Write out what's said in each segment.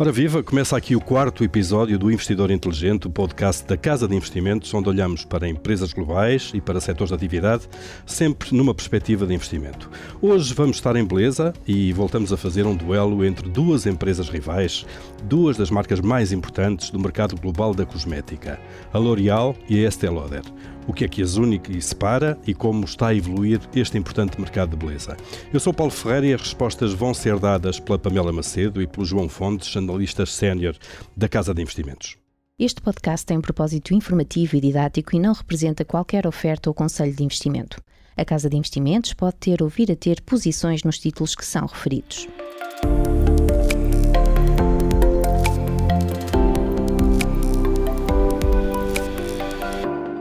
Ora viva, começa aqui o quarto episódio do Investidor Inteligente, o podcast da Casa de Investimentos, onde olhamos para empresas globais e para setores de atividade, sempre numa perspectiva de investimento. Hoje vamos estar em beleza e voltamos a fazer um duelo entre duas empresas rivais, duas das marcas mais importantes do mercado global da cosmética, a L'Oréal e a Estée Lauder o que é que as une e separa e como está a evoluir este importante mercado de beleza. Eu sou Paulo Ferreira e as respostas vão ser dadas pela Pamela Macedo e pelo João Fontes, analistas sénior da Casa de Investimentos. Este podcast tem um propósito informativo e didático e não representa qualquer oferta ou conselho de investimento. A Casa de Investimentos pode ter ou vir a ter posições nos títulos que são referidos.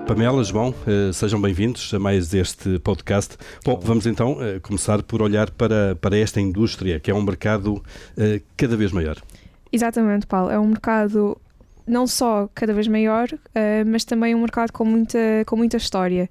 Pamela, João, eh, sejam bem-vindos a mais este podcast. Bom, vamos então eh, começar por olhar para, para esta indústria, que é um mercado eh, cada vez maior. Exatamente, Paulo. É um mercado não só cada vez maior, mas também um mercado com muita, com muita história.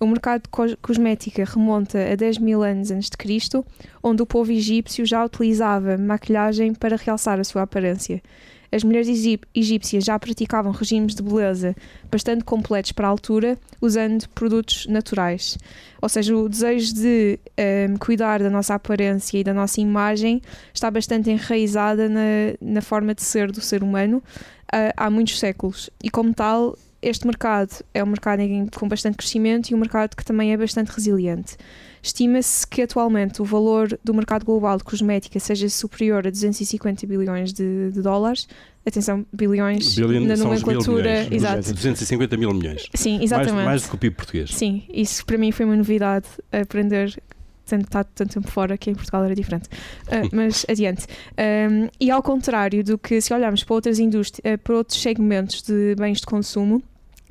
O mercado de cosmética remonta a 10 mil anos antes de Cristo, onde o povo egípcio já utilizava maquilhagem para realçar a sua aparência as mulheres egípcias já praticavam regimes de beleza bastante completos para a altura, usando produtos naturais. Ou seja, o desejo de um, ehm, cuidar da nossa aparência e da nossa imagem está bastante enraizada na, na forma de ser do ser humano uh, há muitos séculos. E, como tal, este mercado é um mercado com bastante crescimento e um mercado que também é bastante resiliente. Estima-se que atualmente o valor do mercado global de cosmética seja superior a 250 bilhões de, de dólares. Atenção, bilhões Billion, na nomenclatura. Milhões, exato. 250 mil milhões. Sim, exatamente. Mais, mais do que o PIB português. Sim, isso para mim foi uma novidade aprender tendo estado tanto tempo fora que em Portugal era diferente. Uh, mas adiante. Um, e ao contrário do que se olharmos para outras indústrias, uh, para outros segmentos de bens de consumo,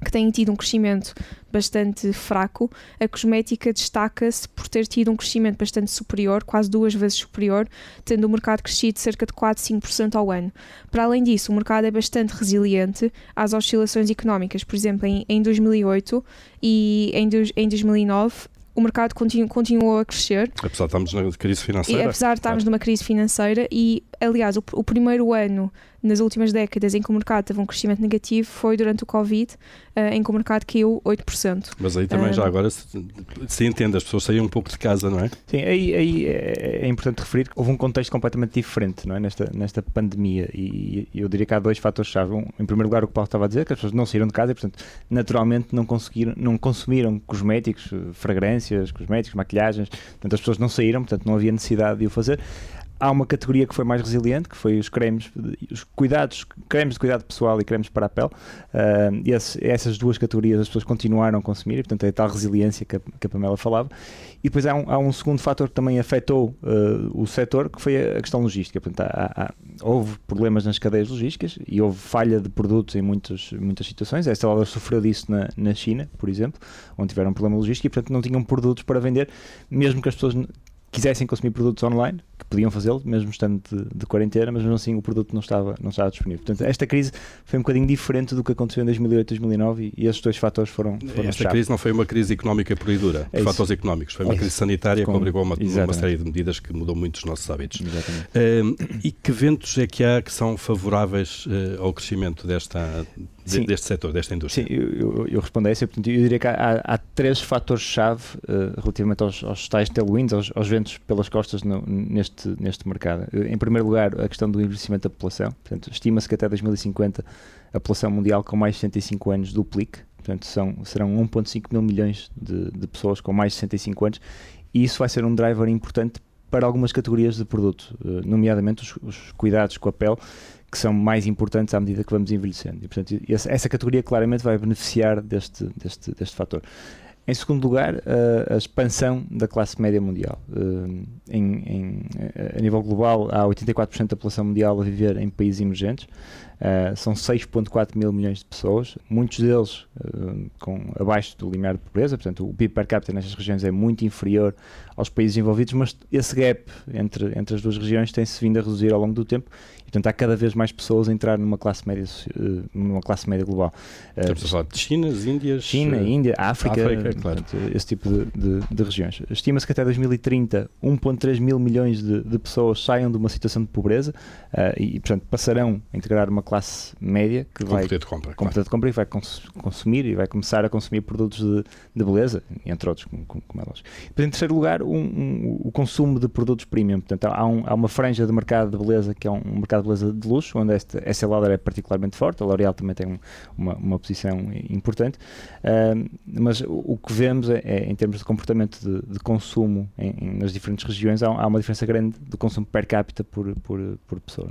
que têm tido um crescimento bastante fraco, a cosmética destaca-se por ter tido um crescimento bastante superior, quase duas vezes superior, tendo o mercado crescido cerca de 4, 5% ao ano. Para além disso, o mercado é bastante resiliente às oscilações económicas. Por exemplo, em, em 2008 e em, em 2009, o mercado continu, continuou a crescer. Apesar de estarmos numa crise financeira. E, apesar de estarmos numa crise financeira e, aliás, o, o primeiro ano nas últimas décadas em que o mercado teve um crescimento negativo foi durante o Covid, uh, em que o mercado caiu 8%. Mas aí também uh, já eh, agora se, se, entende, as pessoas saíam um pouco de casa, não é? Sim, aí, aí é, é, importante referir que houve um contexto completamente diferente não é? nesta, nesta pandemia e, e eu diria que há dois fatores-chave. Um, em primeiro lugar, o que o Paulo estava a dizer, que as pessoas não saíram de casa e, portanto, naturalmente não, conseguiram, não consumiram cosméticos, fragrâncias, cosméticos, maquilhagens, portanto, as pessoas não saíram, portanto, não havia necessidade de o fazer há uma categoria que foi mais resiliente, que foi os cremes, os cuidados, cremes de cuidado pessoal e cremes para a pele. Uh, esse, essas duas categorias as pessoas continuaram a consumir, portanto é a tal resiliência que a, que a Pamela falava. E depois há um, há um segundo fator que também afetou uh, o setor, que foi a, questão logística. Portanto, há, há, houve problemas nas cadeias logísticas e houve falha de produtos em muitas, muitas situações. A Estela sofreu disso na, na China, por exemplo, onde tiveram um problema logístico e, portanto, não tinham produtos para vender, mesmo que as pessoas quisessem consumir produtos online, que podiam fazê-lo, mesmo estando de, de, quarentena, mas mesmo assim o produto não estava, não estava disponível. Portanto, esta crise foi um bocadinho diferente do que aconteceu em 2008, 2009 e, e esses dois fatores foram, foram Esta crise não foi uma crise económica pura e dura, é fatores económicos, foi uma é crise sanitária Com, que obrigou uma, uma, série de medidas que mudou muito os nossos hábitos. Uh, e que ventos é que há que são favoráveis uh, ao crescimento desta, de, deste setor, desta indústria? Sim, eu, eu respondo a isso. Portanto, eu diria que há, há três fatores-chave uh, relativamente aos, aos tais tailwinds, aos, aos ventos pelas costas no, neste, neste mercado. Em primeiro lugar, a questão do envelhecimento da população. Portanto, estima-se que até 2050 a população mundial com mais de 65 anos duplique. Portanto, são, serão 1,5 mil milhões de, de pessoas com mais de 65 anos e isso vai ser um driver importante para algumas categorias de produto, eh, nomeadamente os, os cuidados com a pele, que são mais importantes à medida que vamos envelhecendo. E, portanto, essa, essa categoria claramente vai beneficiar deste, deste, deste fator. Em segundo lugar, a, a expansão da classe média mundial. Uh, em, em, a nível global, há 84% da população mundial a viver em países emergentes. Uh, são 6,4 mil milhões de pessoas, muitos deles uh, com abaixo do limiar de pobreza, portanto, o PIB per capita nestas regiões é muito inferior aos países envolvidos, mas esse gap entre, entre as duas regiões tem-se vindo a reduzir ao longo do tempo portanto, há cada vez mais pessoas a entrar numa classe média, uh, numa classe média global. Uh, Estamos a falar de China, Índias... China, Índia, África, África claro. portanto, esse tipo de, de, de regiões. Estima-se que até 2030 1.3 mil milhões de, de, pessoas saiam de uma situação de pobreza e, portanto, passarão a integrar uma classe média que com vai... poder de compra. Com poder de compra e vai cons consumir e vai começar a consumir produtos de, de beleza, entre outros, como, como é lógico. Depois, em terceiro lugar, um, um, o consumo de produtos premium. Portanto, há, um, há, uma franja de mercado de beleza que é um, mercado beleza de luxo, onde esta, essa Lauder é particularmente forte. A L'Oréal também tem uma, uma posição importante. Uh, mas o, o, que vemos é, é, em termos de comportamento de, de consumo em, em, nas diferentes regiões, há, há, uma diferença grande de consumo per capita por, por, por pessoa.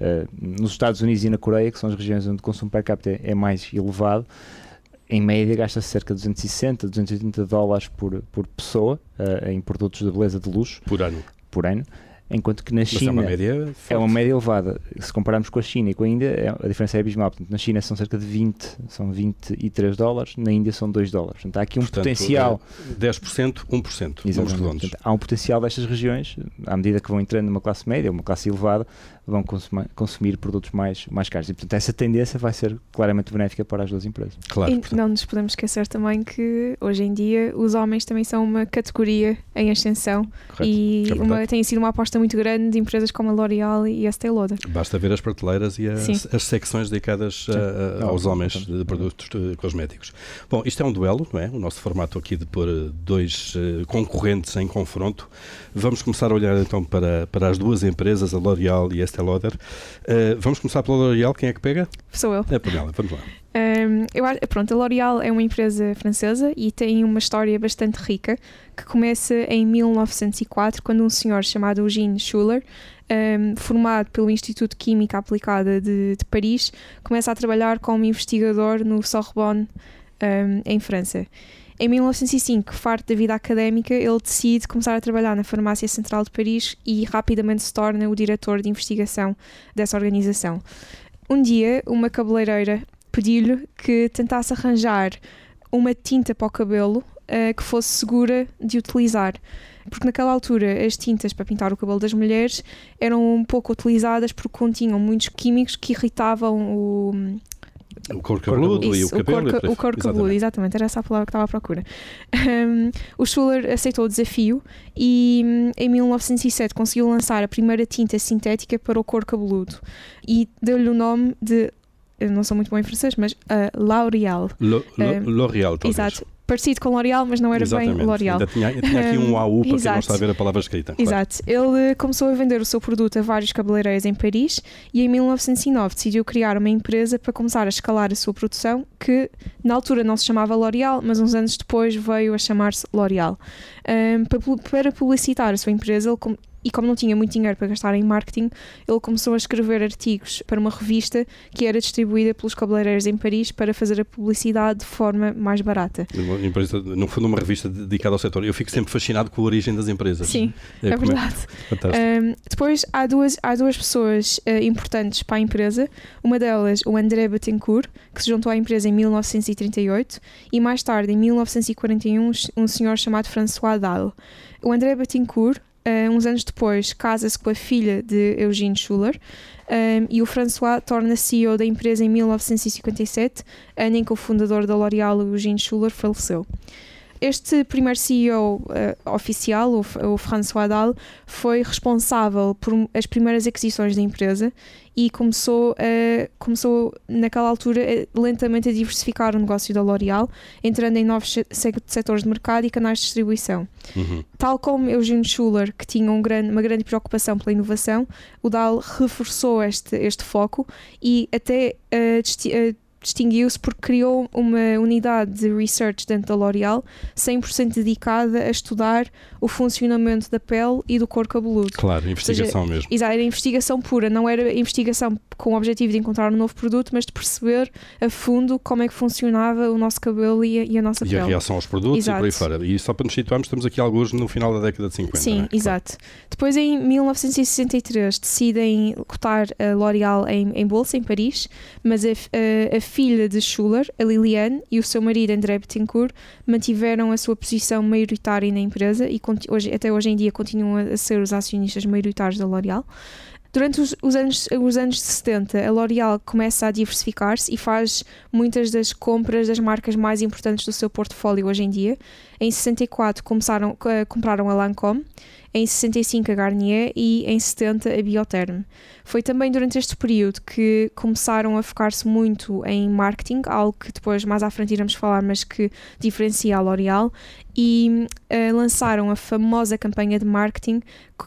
É? Uh, nos Estados Unidos e na Coreia, que são as regiões onde o consumo per capita é, é mais elevado, em média gasta-se cerca de 260, 280 dólares por, por pessoa uh, em produtos de beleza de luxo. Por ano. Por ano enquanto que na China é uma média, é uma média elevada. Se compararmos com a China e com a Índia, é, a diferença é abismal. Portanto, na China são cerca de 20, são 23 dólares, na Índia são 2 dólares. Portanto, há aqui um Portanto, potencial. 10%, 1%, Exatamente. redondos. Portanto, há um potencial destas regiões, à medida que vão entrando numa classe média, uma classe elevada, vão consumir, consumir produtos mais, mais caros. E, portanto, essa tendência vai ser claramente benéfica para as duas empresas. Claro, e não nos podemos esquecer também que, hoje em dia, os homens também são uma categoria em ascensão Correto. e é uma, tem sido uma aposta muito grande de empresas como a L'Oréal e a Estée Lauder. Basta ver as prateleiras e as, as secções dedicadas uh, aos homens de produtos de cosméticos. Bom, isto é um duelo, não é? O nosso formato aqui de pôr dois uh, concorrentes em confronto. Vamos começar a olhar então para, para as duas empresas, a L'Oréal e a Estée Lauder. Uh, vamos começar pela L'Oréal, quem é que pega? Sou eu. É Pamela, vamos lá. Um, eu, pronto, a L'Oréal é uma empresa francesa e tem uma história bastante rica que começa em 1904, quando um senhor chamado Eugene Schuller, um, formado pelo Instituto de Química Aplicada de, de, Paris, começa a trabalhar como investigador no Sorbonne, um, em França. Em 1905, farto da vida académica, ele decide começar a trabalhar na Farmácia Central de Paris e rapidamente se torna o diretor de investigação dessa organização. Um dia, uma cabeleireira pediu-lhe que tentasse arranjar uma tinta para o cabelo uh, que fosse segura de utilizar. Porque naquela altura as tintas para pintar o cabelo das mulheres eram um pouco utilizadas porque continham muitos químicos que irritavam o, o couro cabeludo e o cabelo. O, cor, o couro cabeludo, exatamente, era essa a palavra que estava à procura. Um, o Schuller aceitou o desafio e hum, em 1907 conseguiu lançar a primeira tinta sintética para o couro cabeludo e deu-lhe o nome de eu não sou muito bom em francês, mas uh, L'Oréal. L'Oréal, talvez. Exato. Parecido com L'Oréal, mas não era Exatamente. bem L'Oréal. Tinha, tinha, aqui um AU para quem não está a ver a palavra escrita. Exato. Claro. Ele começou a vender o seu produto a vários cabeleireiros em Paris e em 1909 decidiu criar uma empresa para começar a escalar a sua produção, que na altura não se chamava L'Oréal, mas uns anos depois veio a chamar-se L'Oréal. Um, para publicitar a sua empresa, ele e como não tinha muito dinheiro para gastar em marketing, ele começou a escrever artigos para uma revista que era distribuída pelos cabeleireiros em Paris para fazer a publicidade de forma mais barata. Empresa, no fundo, uma revista dedicada ao setor. Eu fico sempre fascinado com a origem das empresas. Sim, é, é verdade. É. Um, depois, há duas, há duas pessoas uh, importantes para a empresa. Uma delas, o André Bettencourt, que se juntou à empresa em 1938, e mais tarde, em 1941, um senhor chamado François Dalle. O André Bettencourt Uh, uns anos depois, casa-se com a filha de Eugene Schuller um, ehm, e o François torna-se CEO da empresa em 1957, ano em que o fundador da L'Oréal, Eugene Schuller, faleceu. Este primeiro CEO uh, eh, oficial, o, o François Dalle, foi responsável por as primeiras aquisições da empresa e começou, a, começou naquela altura lentamente a diversificar o negócio da L'Oréal, entrando em novos setores de mercado e canais de distribuição. Uhum. Tal como Eugene Schuller, que tinha um grande, uma grande preocupação pela inovação, o Dahl reforçou este, este foco e até uh, distinguiu-se porque criou uma unidade de research dentro da L'Oréal 100% dedicada a estudar o funcionamento da pele e do corpo cabeludo. Claro, investigação seja, mesmo. Exato, era investigação pura, não era investigação com o objetivo de encontrar um novo produto, mas de perceber a fundo como é que funcionava o nosso cabelo e a, e a nossa e pele. E a reação aos produtos exato. e por aí fora. E só para nos situarmos, estamos aqui alguns no final da década de 50. Sim, é? exato. Claro. Depois, em 1963, decidem cotar a L'Oréal em, em bolsa, em Paris, mas a, a, a filha de Schuller, a Liliane, e o seu marido André Bettencourt mantiveram a sua posição maioritária na empresa e hoje, até hoje em dia continuam a ser os acionistas maioritários da L'Oréal. Durante os, os anos, os anos 70, a L'Oréal começa a diversificar-se e faz muitas das compras das marcas mais importantes do seu portfólio hoje em dia. Em 64 começaram, uh, compraram a Lancôme, em 65 a Garnier e em 70 a Biotherm. Foi também durante este período que começaram a focar-se muito em marketing, algo que depois mais à frente iremos falar, mas que diferencia a L'Oréal, e uh, lançaram a famosa campanha de marketing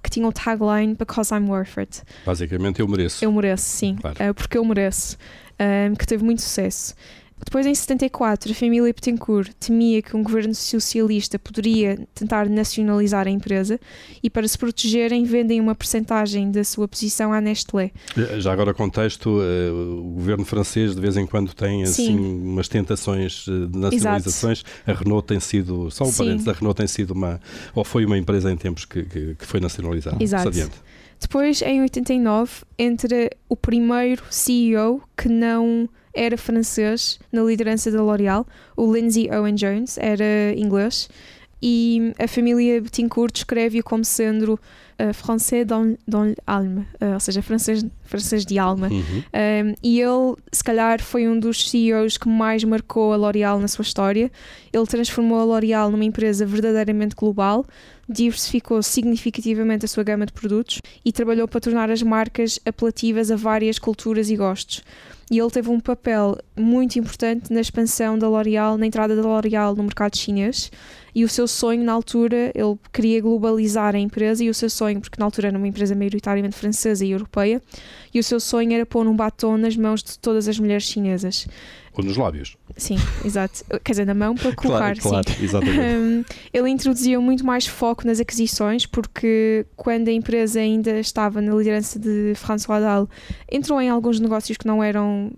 que tinha o tagline Because I'm Worth It. Basicamente, eu mereço. Eu mereço, sim, claro. uh, porque eu mereço, uh, que teve muito sucesso. Depois, em 74, a família Betancourt temia que um governo socialista poderia tentar nacionalizar a empresa e, para se protegerem, vendem uma percentagem da sua posição à Nestlé. Já agora, contexto: eh, o governo francês de vez em quando tem assim umas tentações eh, de nacionalizações. Exato. A Renault tem sido, só um parênteses, a Renault tem sido uma, ou foi uma empresa em tempos que, que, que foi nacionalizada. Exato. Depois, em 89, entra o primeiro CEO que não era francês na liderança da L'Oréal, o Lindsay Owen Jones era inglês e a família Betancourt escreve-o como sendo uh, français dans, dans l'âme, uh, ou seja, francês, francês de alma. Uhum. Um, e ele, se calhar, foi um dos CEOs que mais marcou a L'Oréal na sua história. Ele transformou a L'Oréal numa empresa verdadeiramente global, diversificou significativamente a sua gama de produtos e trabalhou para tornar as marcas apelativas a várias culturas e gostos e ele teve um papel muito importante na expansão da L'Oréal, na entrada da L'Oréal no mercado chinês. E o seu sonho na altura, ele queria globalizar a empresa e o seu sonho, porque na altura era uma empresa maioritariamente francesa e europeia, e o seu sonho era pôr um batom nas mãos de todas as mulheres chinesas. Ou nos lábios. Sim, exato. Quer dizer, na mão para colocar, claro, claro, sim. Exatamente. Um, ele introduziu muito mais foco nas aquisições, porque quando a empresa ainda estava na liderança de François Dalle, entrou em alguns negócios que não eram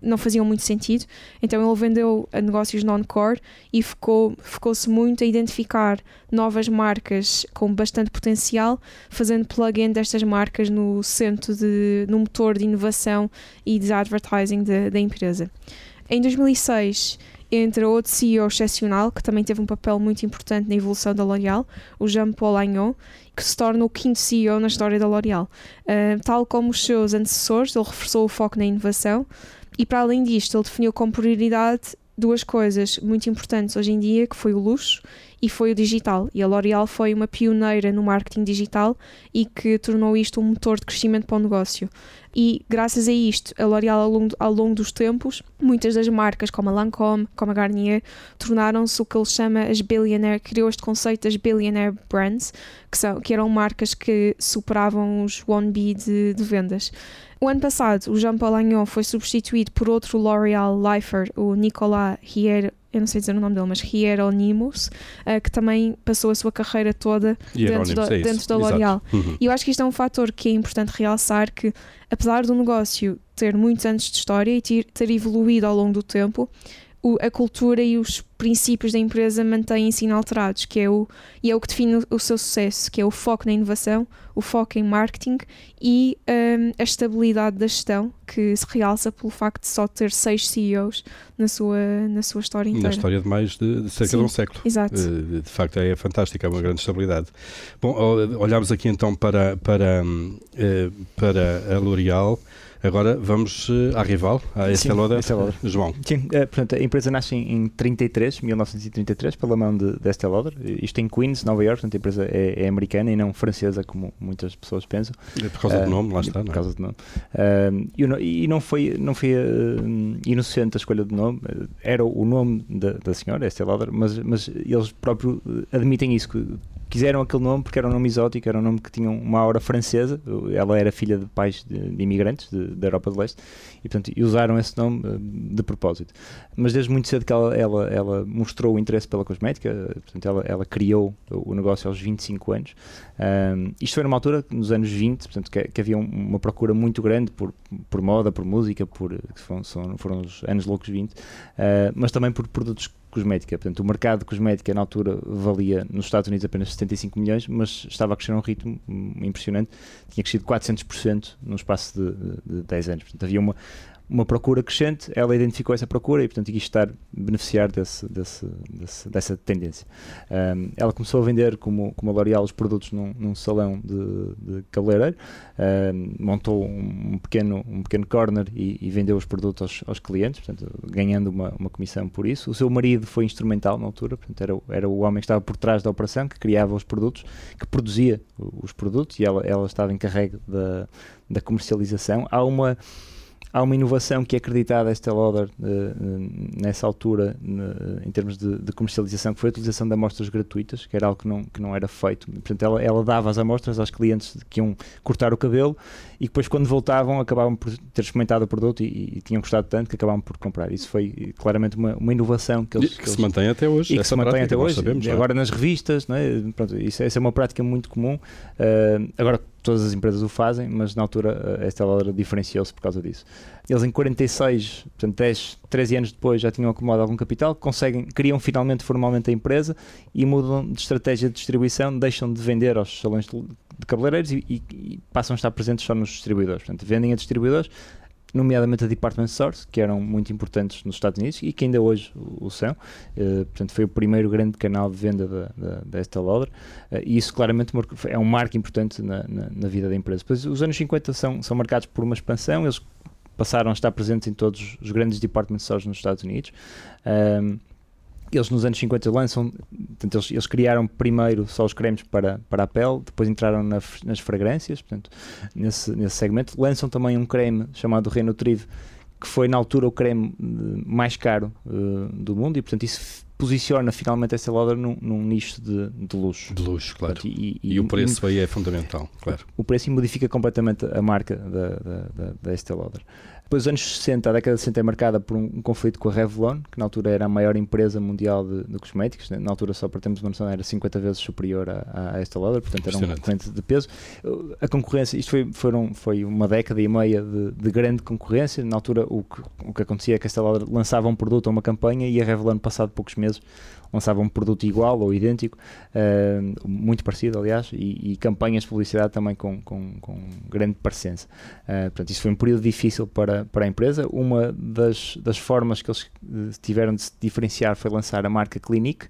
não faziam muito sentido. Então ele vendeu a negócios non-core e focou, focou-se muito a identificar novas marcas com bastante potencial, fazendo plug-in destas marcas no centro de, no motor de inovação e de advertising da empresa. Em 2006 entra outro CEO excepcional que também teve um papel muito importante na evolução da L'Oréal, o Jean-Paul Agnon, que se torna o quinto CEO na história da L'Oréal. Uh, tal como os seus antecessores, ele reforçou o foco na inovação e para além disto, ele definiu como prioridade duas coisas muito importantes hoje em dia, que foi o luxo e foi o digital. E a L'Oréal foi uma pioneira no marketing digital e que tornou isto um motor de crescimento para o negócio. E graças a isto, a L'Oréal ao ao longo dos tempos, muitas das marcas como a Lancôme, como a Garnier, tornaram-se o que ele chama as billionaire, criou este conceito das billionaire brands, que, são, que eram marcas que superavam os 1B de, de vendas. O ano passado, o Jean-Paul Agnon foi substituído por outro L'Oréal Lifer, o Nicolas Hier eu não sei dizer o nome dele, mas Hieronymus, uh, que também passou a sua carreira toda dentro da, é dentro da L'Oréal. Uhum. E eu acho que isto é um fator que é importante realçar que, apesar do negócio ter muitos anos de história e ter, ter evoluído ao longo do tempo, a cultura e os princípios da empresa mantêm-se inalterados, que é o, e é o que define o, seu sucesso, que é o foco na inovação, o foco em marketing e um, a estabilidade da gestão, que se realça pelo facto de só ter seis CEOs na sua, na sua história inteira. Na história de mais de, de cerca Sim, de um século. Exato. Uh, de facto é fantástica, é uma grande estabilidade. Bom, olhamos aqui então para, para, uh, para a L'Oréal. Agora vamos uh, à rival, à Lauder. João. Sim, uh, portanto, a empresa nasce em, em 33, 1933, pela mão de, de Lauder. Isto em Queens, Nova York, portanto a empresa é, é, americana e não francesa, como muitas pessoas pensam. É por causa do nome, lá está. Por é? causa do nome. e, não foi, não foi inocente a escolha do nome, era o nome da, da senhora, Lauder, mas, mas eles próprios admitem isso, que quiseram aquele nome porque era um nome exótico, era um nome que tinha uma aura francesa. Ela era filha de pais de, de imigrantes da Europa do Leste e, portanto, usaram esse nome uh, de propósito. Mas desde muito cedo que ela, ela, ela mostrou o interesse pela cosmética, portanto, ela, ela criou o negócio aos 25 anos. Um, isto foi numa altura, nos anos 20, portanto, que, que havia uma procura muito grande por, por moda, por música, por, foram, foram os anos loucos 20, uh, ah, mas também por produtos cosmética. Portanto, o mercado de cosmética na altura valia nos Estados Unidos apenas 75 milhões, mas estava a crescer a um ritmo impressionante. Tinha crescido 400% no espaço de, de, de 10 anos. Portanto, havia uma, uma procura crescente, ela identificou essa procura e, portanto, quis estar beneficiar desse, desse, desse, dessa tendência. Um, ela começou a vender, como, como a L'Oréal, os produtos num, num salão de, de cabeleireiro, um, montou um pequeno, um pequeno corner e, e vendeu os produtos aos, aos, clientes, portanto, ganhando uma, uma comissão por isso. O seu marido foi instrumental na altura, portanto, era, era o homem que estava por trás da operação, que criava os produtos, que produzia os produtos e ela, ela estava encarregue da, da comercialização. Há uma há uma inovação que é acreditada a Estée Lauder uh, nessa altura em termos de, de, comercialização que foi a utilização de amostras gratuitas que era algo que não, que não era feito portanto ela, ela dava as amostras aos clientes que iam cortar o cabelo e depois quando voltavam acabavam por ter experimentado o produto e, e tinham gostado tanto que acabavam por comprar isso foi claramente uma, uma inovação que eles que, que se mantém até hoje e que se mantém até hoje sabemos, é? agora nas revistas não é? Pronto, isso, essa é uma prática muito comum uh, agora todas as empresas o fazem, mas na altura a Estée Lauder diferenciou-se por causa disso. Eles em 46, portanto 10, 13 anos depois já tinham acumulado algum capital, conseguem, criam finalmente formalmente a empresa e mudam de estratégia de distribuição, deixam de vender aos salões de cabeleireiros e, e, e, passam a estar presentes só nos distribuidores. Portanto, vendem a distribuidores, nomeadamente a Department Stores, que eram muito importantes nos Estados Unidos e que ainda hoje o são. Uh, portanto, foi o primeiro grande canal de venda da, da, Lauder uh, e isso claramente é um marco importante na, na, na, vida da empresa. Depois, os anos 50 são, são marcados por uma expansão, eles passaram a estar presentes em todos os grandes department stores nos Estados Unidos. Eles nos anos 50 lançam, portanto, eles, eles, criaram primeiro só os cremes para, para a pele, depois entraram na, nas fragrâncias, portanto, nesse, nesse segmento. Lançam também um creme chamado Renutrive, que foi na altura o creme eh, mais caro uh, do mundo e, portanto, isso posiciona finalmente essa Lauder num, num nicho de, de, luxo. De luxo, claro. Portanto, e, e, e, o preço aí é fundamental, claro. O preço modifica completamente a marca da, da, da, da Estée Lauder. Depois, os anos 60, a década de 60 é marcada por um, um, conflito com a Revlon, que na altura era a maior empresa mundial de, de cosméticos. Na altura, só para termos uma noção, era 50 vezes superior a, a Lauder, portanto era um concorrente de peso. A concorrência, isto foi, foram, foi uma década e meia de, de, grande concorrência. Na altura, o que, o que acontecia é que a Estée Lauder lançava um produto ou uma campanha e a Revlon, passado poucos meses, lançava um produto igual ou idêntico, uh, muito parecido, aliás, e, e, campanhas de publicidade também com, com, com grande parecença. Uh, portanto, isso foi um período difícil para, para a empresa. Uma das, das formas que eles eh, tiveram de se diferenciar foi lançar a marca Clinique,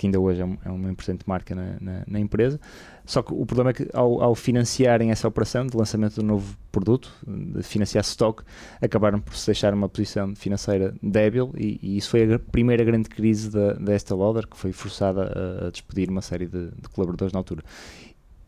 que ainda hoje é, é uma importante marca na, na, na empresa. Só que o problema é que ao, ao, financiarem essa operação de lançamento do novo produto, de financiar stock, acabaram por se deixar uma posição financeira débil e, e isso foi a primeira grande crise da, Estée Lauder, que foi forçada a, a despedir uma série de, de colaboradores na altura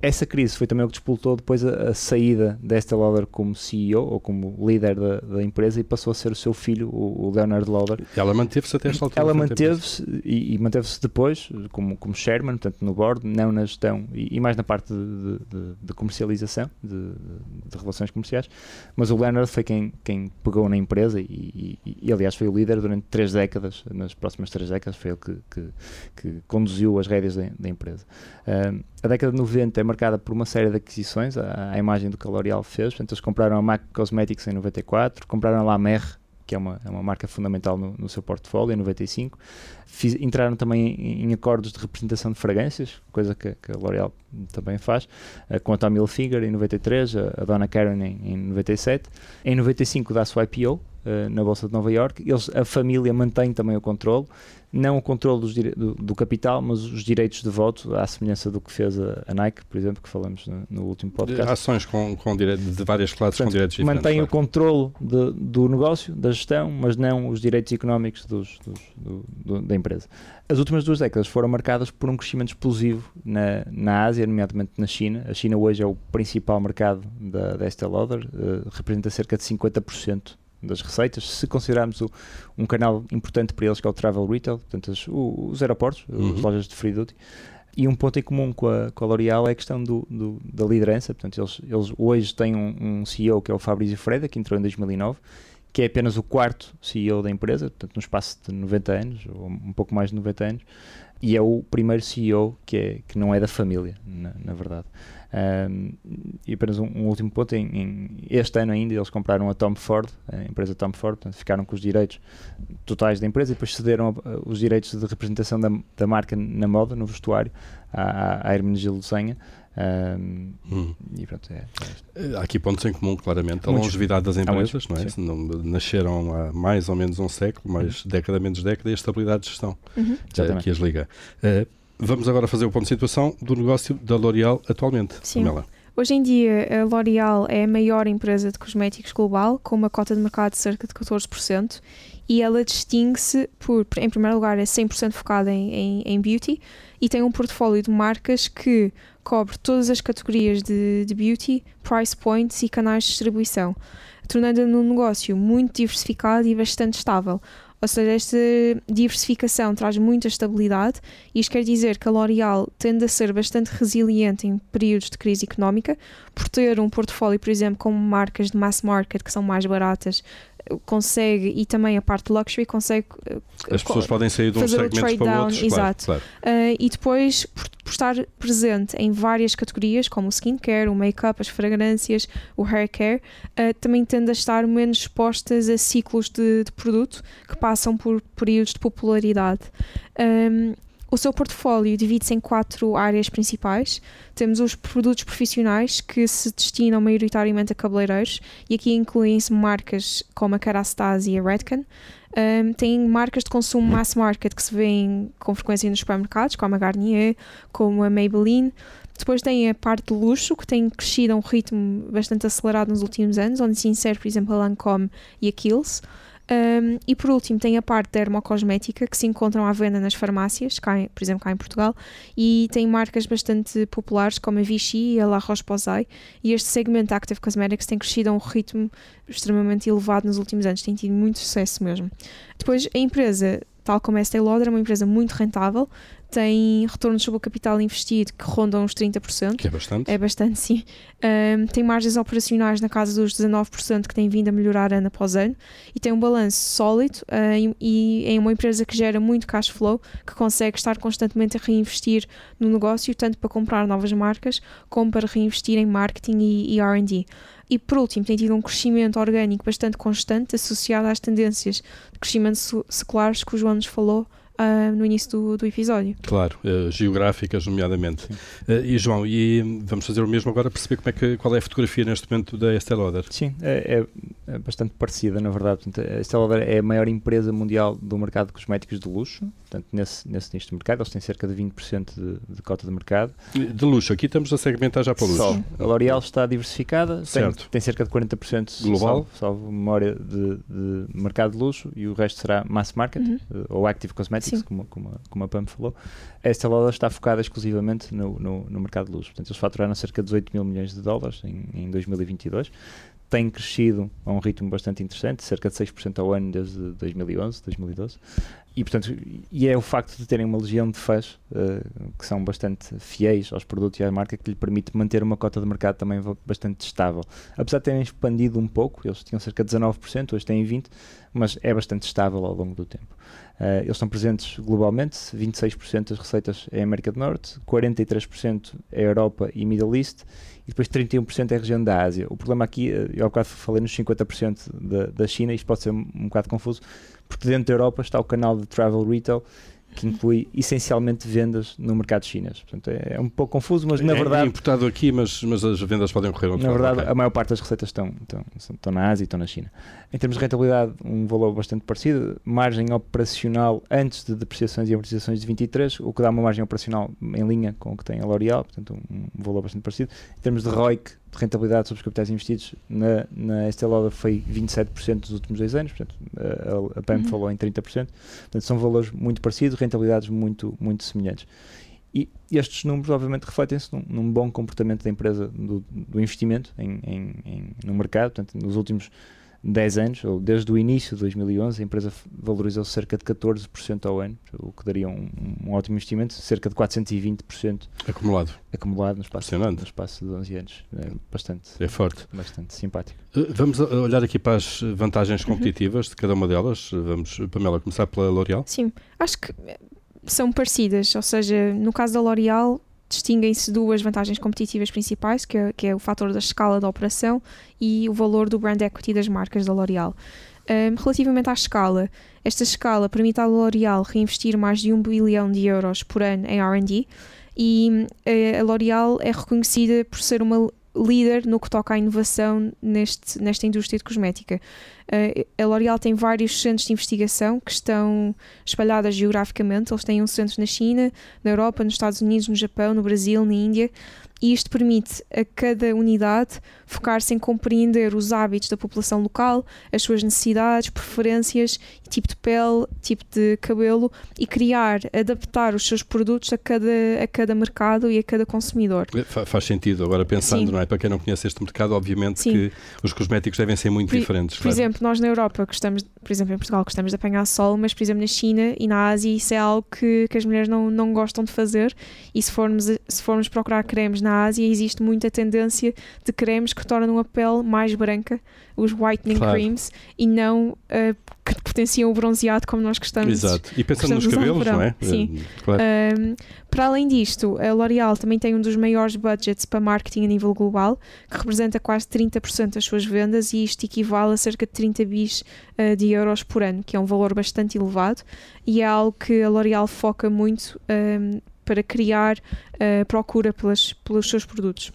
essa crise foi também o que despoltou depois a, a saída desta Lauder como CEO ou como líder da, da, empresa e passou a ser o seu filho, o, o Leonard Lauder. Ela manteve-se até esta altura? Ela manteve-se e, e manteve-se depois como, como chairman, portanto no board, não na gestão e, e mais na parte de, de, de comercialização, de, de, relações comerciais, mas o Leonard foi quem, quem pegou na empresa e, e, aliás foi o líder durante três décadas, nas próximas três décadas foi ele que, que, que conduziu as rédeas da, da empresa. Um, a década de 90 é marcada por uma série de aquisições, a, a imagem do que a L'Oréal fez. Portanto, eles compraram a MAC Cosmetics em 94, compraram a La Mer, que é uma, é uma marca fundamental no, no seu portfólio, em 95. Fiz, entraram também em, em, acordos de representação de fragrâncias, coisa que, que a L'Oréal também faz, uh, com a Tommy Hilfiger em 93, a, a Donna Karen em, em 97. Em 95 dá-se o IPO, uh, na Bolsa de Nova York. Eles, a família mantém também o controle, não o controle do, do, capital, mas os direitos de voto, à semelhança do que fez a, a Nike, por exemplo, que falamos no, no último podcast. Ações com, com direito, de várias classes Portanto, com direitos diferentes. Mantém claro. o controle de, do negócio, da gestão, mas não os direitos económicos dos, dos, do, da empresa. As últimas duas décadas foram marcadas por um crescimento explosivo na, na Ásia, nomeadamente na China. A China hoje é o principal mercado da, da Estée Lauder, uh, representa cerca de 50% das receitas, se considerarmos o, um canal importante para eles que é o travel retail, portanto os, os aeroportos, uhum. as lojas de free duty, e um ponto em comum com a, com a L'Oréal é a questão do, do, da liderança, portanto eles, eles hoje têm um, um, CEO que é o Fabrício Freda, que entrou em 2009, que é apenas o quarto CEO da empresa, portanto no espaço de 90 anos, ou um pouco mais de 90 anos, e é o primeiro CEO que, é, que não é da família, na, na verdade. Um, e apenas um, um último ponto: em, em, este ano ainda eles compraram a Tom Ford, a empresa Tom Ford, portanto, ficaram com os direitos totais da empresa e depois cederam a, a, os direitos de representação da, da marca na moda, no vestuário, à, à Hermenegildo Senha. Um, Hum. E pronto, é, é Há aqui pontos em comum, claramente. A longevidade das empresas, muitos, não é? Não- Nasceram há mais ou menos um século, mais década menos década, e a estabilidade de gestão Uhum. eh, que as liga. Eh, Vamos agora fazer o ponto de situação do negócio da L'Oréal atualmente. Sim. Hoje em dia, a L'Oréal é a maior empresa de cosméticos global, com uma cota de mercado de cerca de 14%, e ela distingue-se por, em primeiro lugar, é 100% focada em, em, em beauty e tem um portfólio de marcas que cobre todas as categorias de, de beauty, price points e canais de distribuição, tornando no negócio muito diversificado e bastante estável. Ou seja, esta diversificação traz muita estabilidade isto quer dizer que a L'Oréal tende a ser bastante resiliente em períodos de crise económica, por ter um portfólio, por exemplo, com marcas de mass market que são mais baratas, consegue, e também a parte de luxury, consegue eh, As pessoas podem sair de uns fazer o segmentos trade para down, outros. exato. Claro, Uh, e depois, por, por estar presente em várias categorias, como o skincare, o make-up, as fragrâncias, o hair care, uh, também tende a estar menos expostas a ciclos de, de produto que passam por períodos de popularidade. Um, o seu portfólio divide-se em quatro áreas principais. Temos os produtos profissionais que se destinam maioritariamente a cabeleireiros e aqui incluem-se marcas como a Kerastase e a Redken. Um, tem marcas de consumo mass market que se vêem com frequência nos supermercados, como a Garnier, como a Maybelline. Depois tem a parte de luxo, que tem crescido a um ritmo bastante acelerado nos últimos anos, onde se insere, por exemplo, a Lancôme e a Kiehl's. Um, e por último tem a parte dermocosmética que se encontram à venda nas farmácias, cá em- por exemplo cá em Portugal, e tem marcas bastante populares como a Vichy e a La Roche-Posay e este segmento da Active Cosmetics tem crescido a um ritmo extremamente elevado nos últimos anos, tem tido muito sucesso mesmo. Depois a empresa, tal como a Estée Lauder, é uma empresa muito rentável, tem retornos sobre o capital investido que rondam os 30%. que é bastante. É bastante, sim. Um, tem margens operacionais na casa dos 19% que tem vindo a melhorar ano após ano e tem um balanço sólido uh, e, e é uma empresa que gera muito cash flow, que consegue estar constantemente a reinvestir no negócio, tanto para comprar novas marcas como para reinvestir em marketing e, e R&D. E por último, tem tido um crescimento orgânico bastante constante associado às tendências de crescimento se- seculares que o João nos falou uh, no início do, do episódio. Claro, eh, geográficas, nomeadamente. Eh, e João, e vamos fazer o mesmo agora, perceber como é que, qual é a fotografia neste momento da Estée Lauder. Sim, é, é- é bastante parecida, na verdade. Portanto, a Estée Lauder é a maior empresa mundial do mercado de cosméticos de luxo. Portanto, nesse, nesse nicho de mercado, eles têm cerca de 20% de, de cota de mercado. De luxo, aqui estamos a segmentar já para o luxo. Só. A L'Oréal está diversificada, tem, Certo. tem cerca de 40% Global. salvo, salvo memória de, de mercado de luxo e o resto será mass market Uhum. eh, ou active cosmetics, Sim. como, como, a- como a Pam falou. A Estée Lauder está focada exclusivamente no, no, no mercado de luxo. Portanto, eles faturaram cerca de 18 mil milhões de dólares em, em 2022. Tem crescido a um ritmo bastante interessante, cerca de 6% ao ano desde 2011, 2012. E, portanto, e é o facto de terem uma legião de fãs eh, que são bastante fiéis aos produtos e à marca que lhe permite manter uma cota de mercado também bastante estável. Apesar de terem expandido um pouco, eles tinham cerca de 19%, hoje têm 20%, mas é bastante estável ao longo do tempo. Eh, eles estão presentes globalmente, 26% das receitas é América do Norte, 43% é Europa e Middle East, e depois 31% é a região da Ásia. O problema aqui, eh, eu há bocado falei nos 50% da, da China, isto pode ser um, um bocado confuso, porque dentro da Europa está o canal de Travel Retail, que inclui essencialmente vendas no mercado chinês. Portanto, é, é um pouco confuso, mas na é verdade, importado aqui, mas, mas as vendas podem ocorrer onde na verdade, a maior parte das receitas estão, estão, estão na Ásia e estão na China. Em termos de rentabilidade, um valor bastante parecido. Margem operacional antes de depreciações e amortizações de 23, o que dá uma margem operacional em linha com o que tem a L'Oréal, portanto, um, um valor bastante parecido. Em termos de ROIC, de rentabilidade sobre os capitais investidos, na, na Estée Lauder foi 27% nos últimos dois anos, portanto, a, a PAM Uhum. falou em 30%. Portanto, são valores muito parecidos, rentabilidades muito, muito semelhantes. E estes números, obviamente, refletem-se num, num bom comportamento da empresa, do, do investimento em, em- em- no mercado. Portanto, nos últimos 10 anos, ou desde o início de 2011, a empresa valorizou cerca de 14% ao ano, o que daria um, um ótimo investimento, cerca de 420% Acumulado. acumulado no espaço, no espaço de 11 anos. É bastante, É forte. bastante simpático. Eh, Vamos a- olhar aqui para as vantagens competitivas de cada uma delas. Eh, Vamos, Pamela, começar pela L'Oréal. Sim, acho que eh, são parecidas, ou seja, no caso da L'Oréal distinguem-se duas vantagens competitivas principais, que é, que é o fator da escala da operação e o valor do brand equity das marcas da L'Oréal. Um, relativamente à escala, esta escala permite à L'Oréal reinvestir mais de um bilhão de euros por ano em R&D e uh, a L'Oréal é reconhecida por ser uma líder no que toca à inovação neste, nesta indústria de cosmética. Uh, a L'Oréal tem vários centros de investigação que estão espalhados geograficamente. Eles têm um centro na China, na Europa, nos Estados Unidos, no Japão, no Brasil, na Índia e isto permite a cada unidade focar-se em compreender os hábitos da população local, as suas necessidades, preferências, tipo de pele, tipo de cabelo e criar, adaptar os seus produtos a cada, a cada mercado e a cada consumidor. Faz sentido, agora pensando, Sim. não é? Para quem não conhece este mercado, obviamente Sim. que os cosméticos devem ser muito por, diferentes. Por claro. exemplo, nós na Europa gostamos, por exemplo, em Portugal gostamos de apanhar sol, mas por exemplo na China e na Ásia isso é algo que, que as mulheres não, não gostam de fazer e se formos, se formos procurar cremes na Ásia, existe muita tendência de cremes que tornam a pele mais branca, os whitening claro. creams, e não uh, que potenciam o bronzeado como nós gostamos. Exato. E pensando nos cabelos, não é? Sim. Uh, claro. um, para além disto, a L'Oréal também tem um dos maiores budgets para marketing a nível global, que representa quase 30% das suas vendas, e isto equivale a cerca de 30 bis uh, de euros por ano, que é um valor bastante elevado, e é algo que a L'Oréal foca muito um, para criar uh, procura pelas, pelos seus produtos.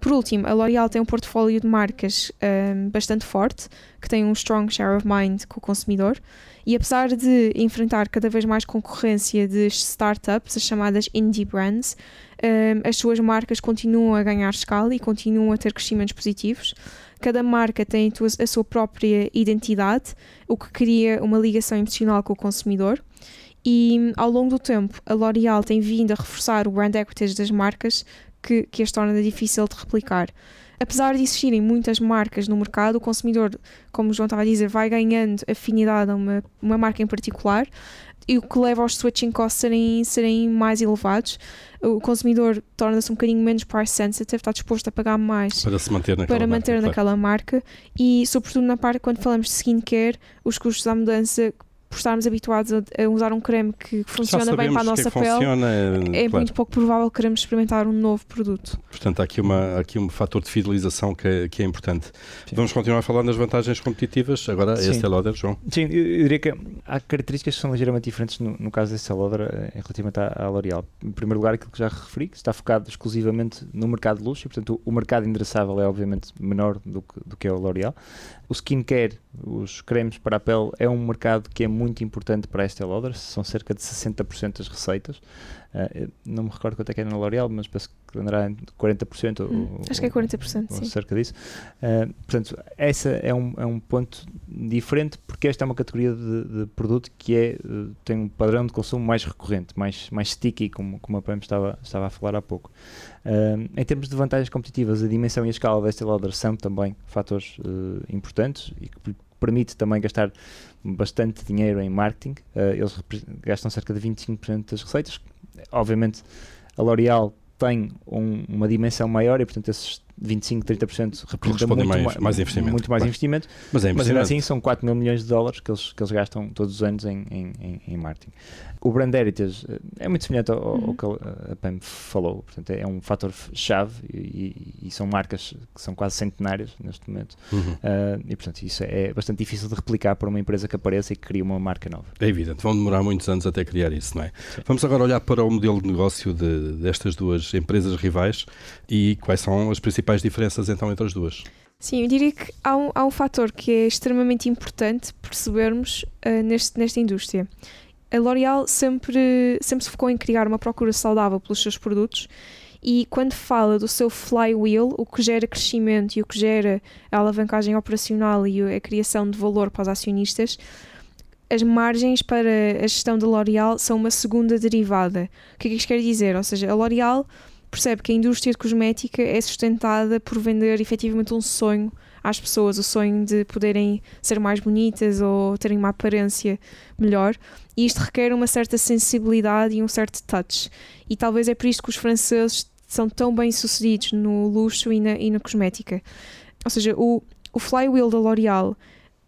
Por último, a L'Oréal tem um portfólio de marcas um, bastante forte, que tem um strong share of mind com o consumidor, e apesar de enfrentar cada vez mais concorrência de startups, as chamadas indie brands, um, as suas marcas continuam a ganhar escala e continuam a ter crescimentos positivos. Cada marca tem a sua própria identidade, o que cria uma ligação emocional com o consumidor. E ao longo do tempo, a L'Oréal tem vindo a reforçar o brand equity das marcas que, que as torna difícil de replicar. Apesar de existirem muitas marcas no mercado, o consumidor, como o João estava a dizer, vai ganhando afinidade a uma, uma marca em particular e o que leva aos switching costs serem, serem mais elevados. O consumidor torna-se um bocadinho menos price sensitive, está disposto a pagar mais para se manter naquela para manter marca, naquela claro. marca e, sobretudo, na parte quando falamos de skincare, os custos à mudança por estarmos habituados a, a, usar um creme que funciona bem para a nossa pele, funciona, é claro. muito pouco provável que queremos experimentar um novo produto. Portanto, há aqui, uma, aqui um fator de fidelização que é, que é importante. Sim. Vamos continuar a falar nas vantagens competitivas. Agora, Sim. este Lauder, João. Sim, eu, diria que há características que são ligeiramente diferentes no, no caso deste Lauder eh, relativamente à, à L'Oréal. Em primeiro lugar, aquilo que já referi, que está focado exclusivamente no mercado de luxo e, portanto, o, o mercado endereçável é obviamente menor do que, do que é o L'Oréal. O skincare, os cremes para a pele, é um mercado que é muito importante para a Estée Lauder, são cerca de 60% das receitas. Uh, não me recordo quanto é que era na L'Oréal, mas penso que andará em 40%. Hum, ou, acho que é 40%, ou, sim. cerca disso. Uh, portanto, essa é um, é um ponto diferente, porque esta é uma categoria de, de produto que é, uh, tem um padrão de consumo mais recorrente, mais, mais sticky, como, como a Pam estava, estava a falar há pouco. em termos de vantagens competitivas, a dimensão e a escala desta Lauder são também fatores importantes e que permite também gastar bastante dinheiro em marketing. eles gastam cerca de 25% das receitas, obviamente a L'Oréal tem um, uma dimensão maior e portanto esses 25, 30% representam muito mais, mais, investimento. Muito mais claro. investimento. Mas, é mas ainda assim são 4 mil milhões de dólares que eles, que eles gastam todos os anos em, em, em marketing. O brand heritage eh, é muito semelhante ao, uhum. ao que a Pam falou, portanto é um fator chave e, e, são marcas que são quase centenárias neste momento uhum. uh, e portanto isso é bastante difícil de replicar para uma empresa que apareça e que cria uma marca nova. É evidente, vão demorar muitos anos até criar isso, não é? Sim. Vamos agora olhar para o modelo de negócio de, destas duas empresas rivais e quais são as principais diferenças então entre as duas. Sim, eu diria que há um, há um fator que é extremamente importante percebermos uh, neste, nesta indústria a L'Oréal sempre, sempre se focou em criar uma procura saudável pelos seus produtos e quando fala do seu flywheel, o que gera crescimento e o que gera a alavancagem operacional e a criação de valor para os acionistas, as margens para a gestão da L'Oréal são uma segunda derivada. O que é que isto quer dizer? Ou seja, a L'Oréal percebe que a indústria de cosmética é sustentada por vender efetivamente um sonho às pessoas, o sonho de poderem ser mais bonitas ou terem uma aparência melhor. E isto requer uma certa sensibilidade e um certo touch. E talvez é por isto que os franceses são tão bem sucedidos no luxo e na, e na cosmética. Ou seja, o, o flywheel da L'Oréal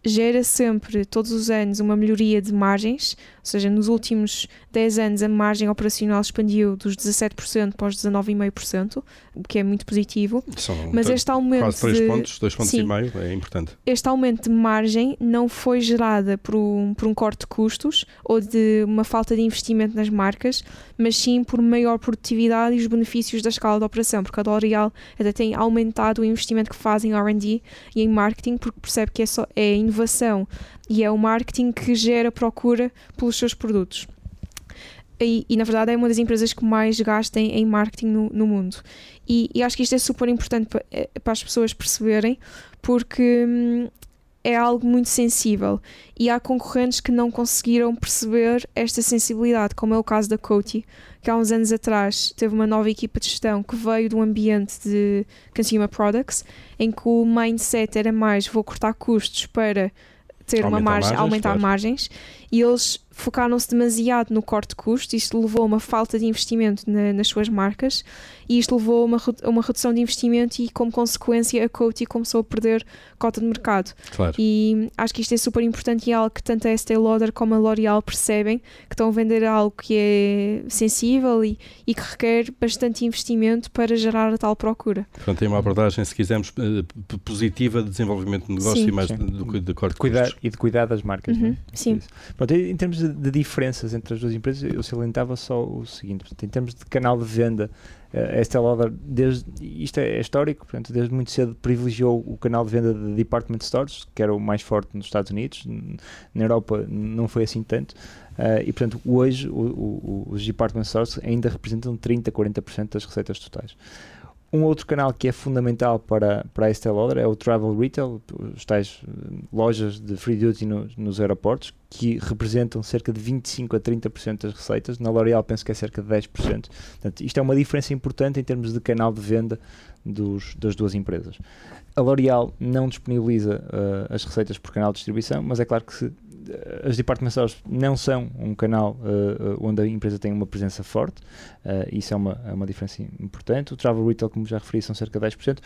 gera sempre, todos os anos, uma melhoria de margens, ou seja, nos últimos 10 anos a margem operacional expandiu dos 17% para os 19,5%, o que é muito positivo. São Mas este aumento quase 3 de, pontos, 2 pontos Sim. e meio, é importante. este aumento de margem não foi gerada por um, por um corte de custos ou de uma falta de investimento nas marcas, mas sim por maior produtividade e os benefícios da escala de operação, porque a L'Oréal até tem aumentado o investimento que faz em R&D e em marketing, porque percebe que é, só, é inovação e é o marketing que gera procura pelos seus produtos. E, e, na verdade é uma das empresas que mais gastem em marketing no, no mundo. E, e acho que isto é super importante para, para as pessoas perceberem, porque hum, é algo muito sensível e há concorrentes que não conseguiram perceber esta sensibilidade, como é o caso da Coty, que há uns anos atrás teve uma nova equipa de gestão que veio de um ambiente de consumer products, em que o mindset era mais vou cortar custos para ter uma Aumentar margem, margens, aumentar claro. margens, e eles focaram-se demasiado no corte de custos, isto levou a uma falta de investimento na- nas suas marcas e isto levou a uma, a uma redução de investimento e como consequência a Coty começou a perder cota de mercado. Claro. E acho que isto é super importante e é algo que tanto a Estée Lauder como a L'Oréal percebem, que estão a vender algo que é sensível e, e que requer bastante investimento para gerar a tal procura. Portanto, tem uma abordagem, se quisermos, eh, positiva de desenvolvimento de negócio Sim. e mais Sim. do que de corte de Cuidar, custos. e de cuidar das marcas. Uhum, não é? sim. Pronto, em termos de, diferenças entre as duas empresas, eu salientava só o seguinte: portanto, em termos de canal de venda, eh, a Estée Lauder, desde, isto é, é histórico, portanto, desde muito cedo privilegiou o canal de venda de department stores, que era o mais forte nos Estados Unidos, na Europa não foi assim tanto, eh, e portanto, hoje o- o- os department stores ainda representam 30, 40% das receitas totais. Um outro canal que é fundamental para, para a Estée é o Travel Retail, os tais eh, lojas de free duty no- nos aeroportos, que representam cerca de 25 a 30% das receitas. Na L'Oréal penso que é cerca de 10%. Portanto, isto é uma diferença importante em termos de canal de venda dos, das duas empresas. A L'Oréal não disponibiliza eh, as receitas por canal de distribuição, mas é claro que se, as department stores não são um canal eh, eh, onde a empresa tem uma presença forte, eh, isso é uma, é uma diferença importante. O Travel Retail, como já referi, são cerca de 10%.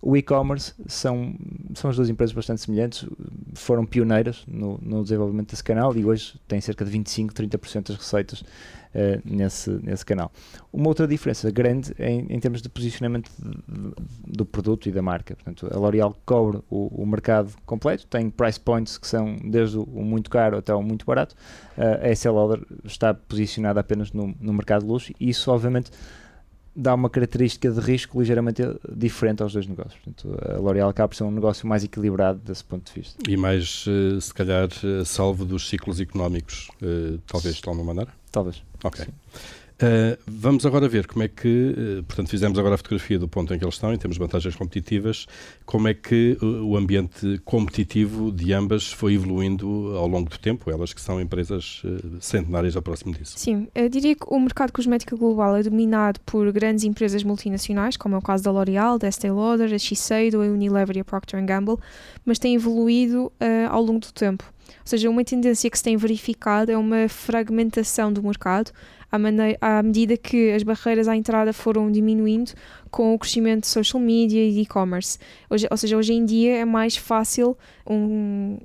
O e-commerce são, são as duas empresas bastante semelhantes, foram pioneiras no, no desenvolvimento desse canal e hoje têm cerca de 25, 30% das receitas eh, nesse, nesse canal. Uma outra diferença grande é em, em termos de posicionamento de- do produto e da marca. Portanto, a L'Oréal cobre o, o mercado completo, tem price points que são desde o, o muito caro até o muito barato. Eh, a Estée Lauder está posicionada apenas no, no mercado de luxo e isso, obviamente, dá uma característica de risco ligeiramente diferente aos dois negócios. Portanto, a L'Oréal acaba por ser um negócio mais equilibrado desse ponto de vista. E mais, eh, se calhar, eh, salvo dos ciclos económicos, eh, talvez de alguma maneira? Talvez. Ok. Sim. Uh, vamos agora ver como é que, uh, portanto, fizemos agora a fotografia do ponto em que eles estão, em termos de vantagens competitivas, como é que uh, o ambiente competitivo de ambas foi evoluindo ao longo do tempo, elas que são empresas uh, centenárias ao próximo disso. Sim, eu diria que o mercado cosmético global é dominado por grandes empresas multinacionais, como é o caso da L'Oréal, da Estée Lauder, a Shiseido, a Unilever e a Procter Gamble, mas tem evoluído eh, ao longo do tempo. Ou seja, uma tendência que se tem verificado é uma fragmentação do mercado à, manei- à medida que as barreiras à entrada foram diminuindo com o crescimento de social media e de e-commerce. Ou seja, hoje em dia é mais fácil um,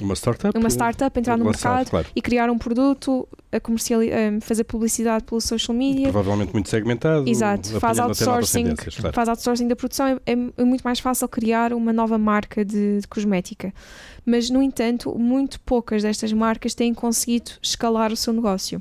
Uma startup? uma startup entrar no lançar, mercado Claro. e criar um produto, a comerciali- a fazer publicidade pelo social media, Provavelmente muito segmentado. Exato, faz outsourcing, claro. faz outsourcing da produção, é, é muito mais fácil criar uma nova marca de, de cosmética. Mas, no entanto, muito poucas destas marcas têm conseguido escalar o seu negócio.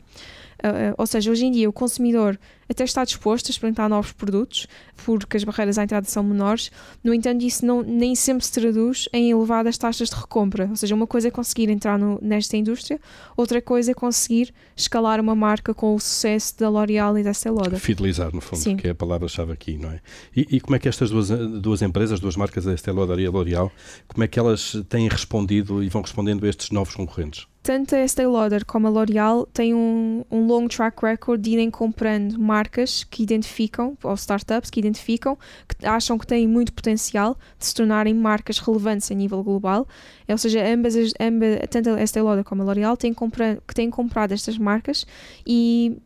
Ah, ah, ou seja, hoje em dia o consumidor até está disposto a experimentar novos produtos, porque as barreiras à entrada são menores, no entanto, isso não, nem sempre se traduz em elevadas taxas de recompra. Ou seja, uma coisa é conseguir entrar no- nesta indústria, outra coisa é conseguir escalar uma marca com o sucesso da L'Oréal e da Lauder. Fidelizar, no fundo, Sim. que é a palavra-chave aqui, não é? E, e como é que estas duas, duas empresas, duas marcas, a Estée Lauder e a L'Oréal, como é que elas têm respondido e vão respondendo a estes novos concorrentes? tanto a Estée Lauder como a L'Oréal têm um, um longo track record de irem comprando marcas que identificam, ou startups que identificam, que acham que têm muito potencial de se tornarem marcas relevantes a nível global. Ou seja, ambas, as- ambas tanto a Estée Lauder como a L'Oréal têm, que têm comprado estas marcas e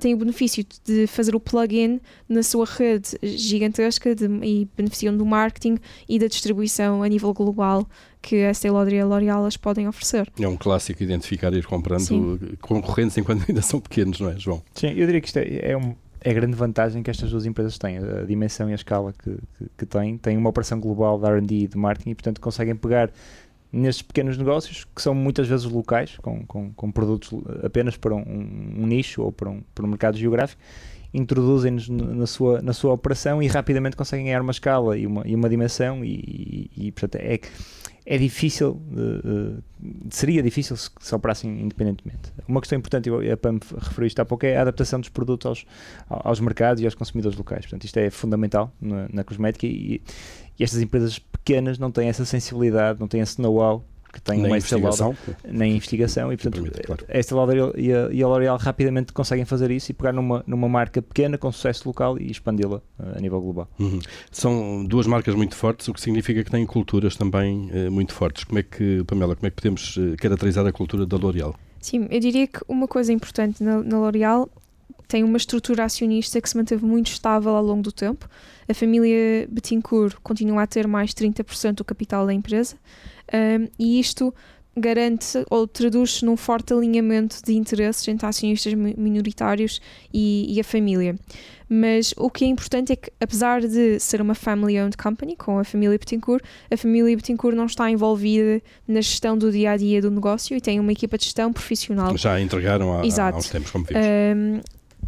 têm o benefício de fazer o plug-in na sua rede gigantesca de- e beneficiam do marketing e da distribuição a nível global que a Estée e a L'Oréal as podem oferecer. É um clássico identificar e ir comprando Sim. concorrentes enquanto ainda são pequenos, não é, João? Sim, eu diria que isto é, é, um, é a grande vantagem que estas duas empresas têm, a dimensão e a escala que, que, que têm. Têm uma operação global de R&D e de marketing e, portanto, conseguem pegar nestes pequenos negócios, que são muitas vezes locais, com, com, com produtos apenas para um, um, nicho ou para um, para um mercado geográfico, introduzem-nos na sua, na sua operação e rapidamente conseguem ganhar uma escala e uma, e uma dimensão e, e, e portanto, é, é difícil, uh, seria difícil se, se operassem independentemente. Uma questão importante, e a Pam referiu isto há pouco, é a adaptação dos produtos aos, aos mercados e aos consumidores locais. Portanto, isto é fundamental na, na cosmética e, e estas empresas pequenas não têm essa sensibilidade, não têm esse know-how que tem nem uma investigação, nem investigação e portanto Permite, claro. a Estée Lauder e a, e a L'Oréal rapidamente conseguem fazer isso e pegar numa, numa marca pequena com sucesso local e expandi-la uh, a nível global. Uhum. São duas marcas muito fortes, o que significa que têm culturas também uh, muito fortes. Como é que, Pamela, como é que podemos uh, caracterizar a cultura da L'Oréal? Sim, eu diria que uma coisa importante na, na L'Oréal tem uma estrutura acionista que se manteve muito estável ao longo do tempo. A família Bettencourt continua a ter mais 30% do capital da empresa um, e isto garante ou traduz-se num forte alinhamento de interesses entre acionistas minoritários e, e, a família. Mas o que é importante é que, apesar de ser uma family-owned company, com a família Bettencourt, a família Bettencourt não está envolvida na gestão do dia a dia do negócio e tem uma equipa de gestão profissional. Já entregaram há, há uns tempos, como vimos. Um,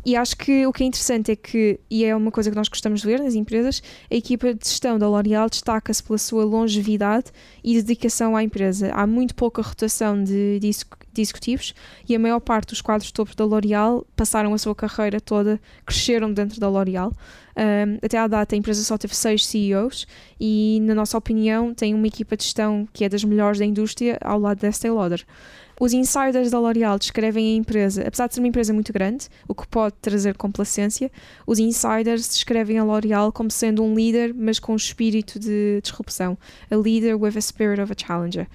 e acho que o que é interessante é que, e é uma coisa que nós gostamos de ver nas empresas, a equipa de gestão da L'Oréal destaca-se pela sua longevidade e dedicação à empresa. Há muito pouca rotação de, de, executivos e a maior parte dos quadros topo da L'Oréal passaram a sua carreira toda, cresceram dentro da L'Oréal. Um, até à data, a empresa só teve seis CEOs e, na nossa opinião, tem uma equipa de gestão que é das melhores da indústria ao lado da Estée Lauder. Os insiders da L'Oréal descrevem a empresa, apesar de ser uma empresa muito grande, o que pode trazer complacência, os insiders descrevem a L'Oréal como sendo um líder, mas com um espírito de disrupção. A leader with a spirit of a challenger.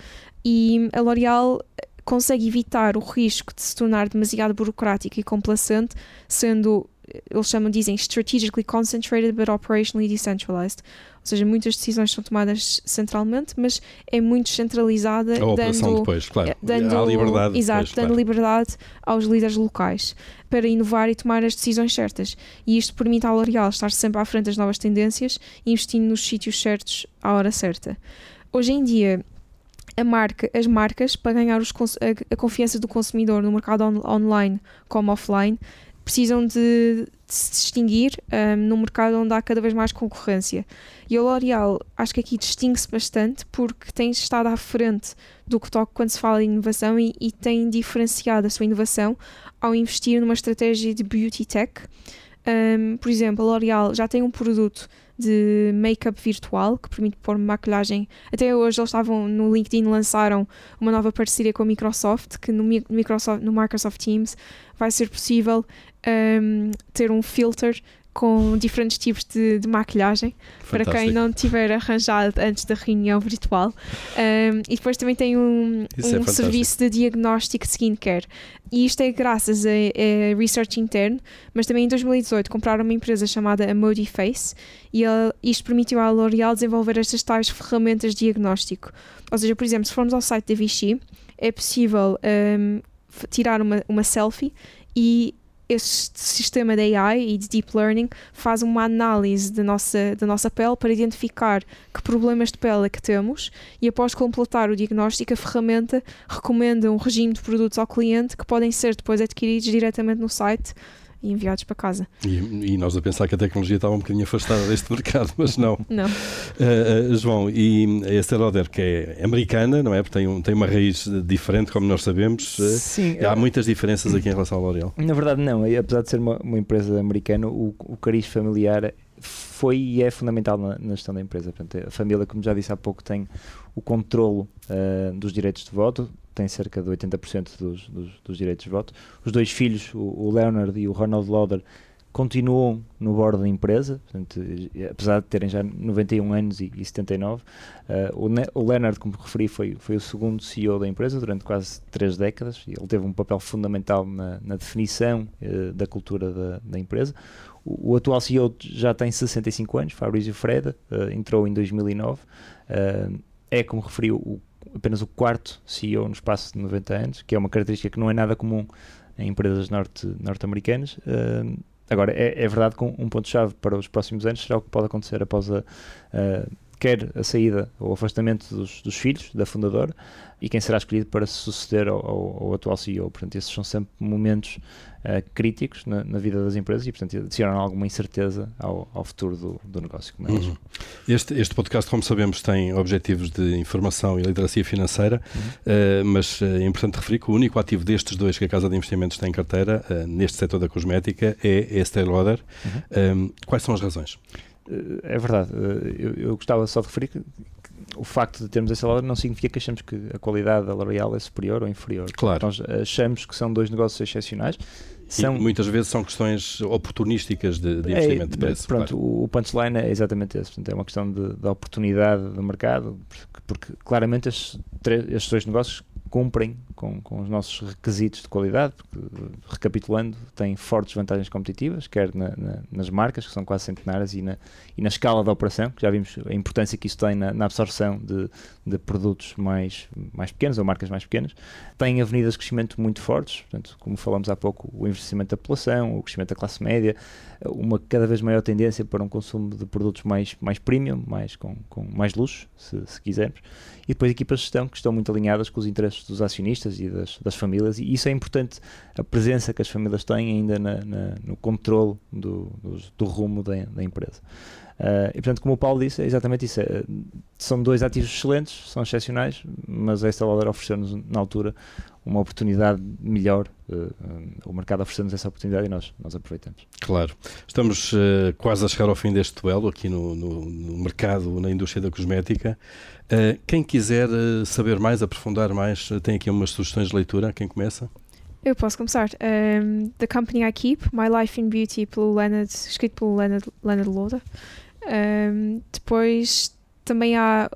E a L'Oréal consegue evitar o risco de se tornar demasiado burocrática e complacente, sendo eles chamam, dizem strategically concentrated but operationally decentralized. Ou seja, muitas decisões são tomadas centralmente, mas é muito descentralizada. A operação dando, depois, claro. É, dando, Há liberdade. Exato, depois, dando claro. liberdade aos líderes locais para inovar e tomar as decisões certas. E isto permite à L'Oréal estar sempre à frente das novas tendências e investindo nos sítios certos à hora certa. Hoje em dia, a marca, as marcas, para ganhar os, a, a, confiança do consumidor no mercado on, online como offline, precisam de, de se distinguir um, num mercado onde há cada vez mais concorrência. E a L'Oréal acho que aqui distingue-se bastante porque tem estado à frente do que toca quando se fala em inovação e, e tem diferenciado a sua inovação ao investir numa estratégia de beauty tech. Um, por exemplo, a L'Oréal já tem um produto de make-up virtual que permite pôr maquilhagem. Até hoje eles estavam no LinkedIn lançaram uma nova parceria com a Microsoft, que no Microsoft, no Microsoft Teams vai ser possível um, ter um filter com diferentes tipos de, de maquilhagem Fantástico. para quem não tiver arranjado antes da reunião virtual. Um, e depois também tem um, Isso um é serviço de diagnóstico de skincare. E isto é graças a, a, research interno, mas também em 2018 compraram uma empresa chamada Face e a, isto permitiu à L'Oréal desenvolver estas tais ferramentas de diagnóstico. Ou seja, por exemplo, se formos ao site da Vichy, é possível um, tirar uma, uma selfie e este sistema de AI e de deep learning faz uma análise da nossa, da nossa pele para identificar que problemas de pele é que temos e após completar o diagnóstico, a ferramenta recomenda um regime de produtos ao cliente que podem ser depois adquiridos diretamente no site e enviados para casa. E, e, nós a pensar que a tecnologia estava um bocadinho afastada deste mercado, mas não. Não. Uh, uh, João, e a Estée Lauder, que é americana, não é? Porque tem, um, tem uma raiz diferente, como nós sabemos. Sim. Há muitas diferenças aqui em relação ao L'Oréal. Na verdade, não. Apesar de ser uma, uma empresa americana, o, o cariz familiar foi e é fundamental na, na, gestão da empresa. Portanto, a família, como já disse há pouco, tem o controlo uh, dos direitos de voto, tem cerca de 80% dos, dos, dos, direitos de voto. Os dois filhos, o, o Leonard e o Ronald Lauder, continuam no bordo da empresa, portanto, apesar de terem já 91 anos e, e 79. Uh, o, ne o Leonard, como referi, foi, foi o segundo CEO da empresa durante quase três décadas ele teve um papel fundamental na, na definição uh, da cultura da, da empresa. O, o, atual CEO já tem 65 anos, Fabrício Freda, uh, entrou em 2009. é, como referiu, o apenas o quarto CEO no espaço de 90 anos, que é uma característica que não é nada comum em empresas norte, norte-americanas. Uh, agora, é, é, verdade que um, ponto-chave para os próximos anos será o que pode acontecer após a, a quer a saída ou afastamento dos, dos, filhos da fundadora e quem será escolhido para suceder ao, ao, ao atual CEO. Portanto, esses são sempre momentos uh, críticos na, na, vida das empresas e, portanto, adicionam alguma incerteza ao, ao futuro do, do negócio. É uhum. este, este podcast, como sabemos, tem objetivos de informação e literacia financeira, uhum. uh, mas uh, é importante referir que o único ativo destes dois que a Casa de Investimentos tem em carteira, neste setor da cosmética, é a Estée Lauder. Uhum. quais são as razões? É verdade. Eu, eu, gostava só de referir que, o facto de termos essa loja não significa que achamos que a qualidade da L'Oréal é superior ou inferior. Claro. Nós achamos que são dois negócios excepcionais. São... E muitas vezes são questões oportunísticas de, de investimento é, de preço. Pronto, claro. o punchline é exatamente esse. Portanto, é uma questão de, de oportunidade do mercado, porque, porque claramente estes, estes dois negócios cumprem com, com os nossos requisitos de qualidade, porque, recapitulando, têm fortes vantagens competitivas, quer na, na, nas marcas, que são quase centenárias, e na, e na escala da operação, que já vimos a importância que isso tem na, na absorção de, de produtos mais, mais pequenos ou marcas mais pequenas. Têm avenidas de crescimento muito fortes, portanto, como falamos há pouco, o investimento da população, o crescimento da classe média, uma cada vez maior tendência para um consumo de produtos mais, mais premium, mais, com, com mais luxo, se, se quisermos, e depois equipas de gestão que estão muito alinhadas com os interesses dos acionistas e das, das famílias, e isso é importante, a presença que as famílias têm ainda na, na, no controle do, do, do rumo da, da empresa. Uh, e portanto, como o Paulo disse, é exatamente isso. É, são dois ativos excelentes, são excepcionais, mas esta Lauder ofereceu-nos na altura uma oportunidade melhor. Uh, o mercado ofereceu-nos essa oportunidade e nós, nós aproveitamos. Claro. Estamos uh, quase a chegar ao fim deste duelo aqui no, no, no mercado, na indústria da cosmética. quem quiser saber mais, aprofundar mais, tem aqui umas sugestões de leitura. Quem começa? Eu posso começar. Um, The Company I Keep, My Life in Beauty, pelo Leonard, escrito pelo Leonard, Leonard Loda. Um, depois também há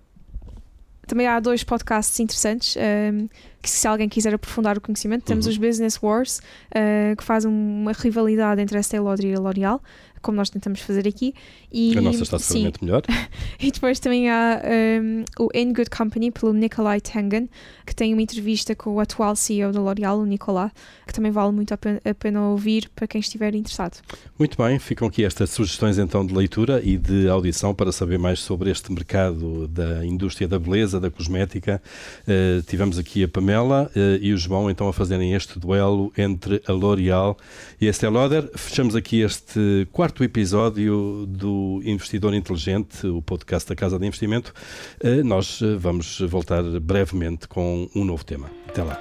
também há dois podcasts interessantes um, que se alguém quiser aprofundar o conhecimento temos uhum. os Business Wars uh, que fazem uma rivalidade entre a Estée Lauder e a L'Oréal como nós tentamos fazer aqui. E, a nossa está seguramente melhor. e depois também há um, o In Good Company, pelo Nikolai Tangen, que tem uma entrevista com o atual CEO da L'Oréal, o Nicolas, que também vale muito a pena, a pena ouvir para quem estiver interessado. Muito bem, ficam aqui estas sugestões então de leitura e de audição para saber mais sobre este mercado da indústria da beleza, da cosmética. Uh, tivemos aqui a Pamela uh, e o João então a fazerem este duelo entre a L'Oréal e a Estée Lauder. Fechamos aqui este quarto quarto episódio do Investidor Inteligente, o podcast da Casa de Investimento. Eh, nós eh, vamos voltar brevemente com um novo tema. Até lá.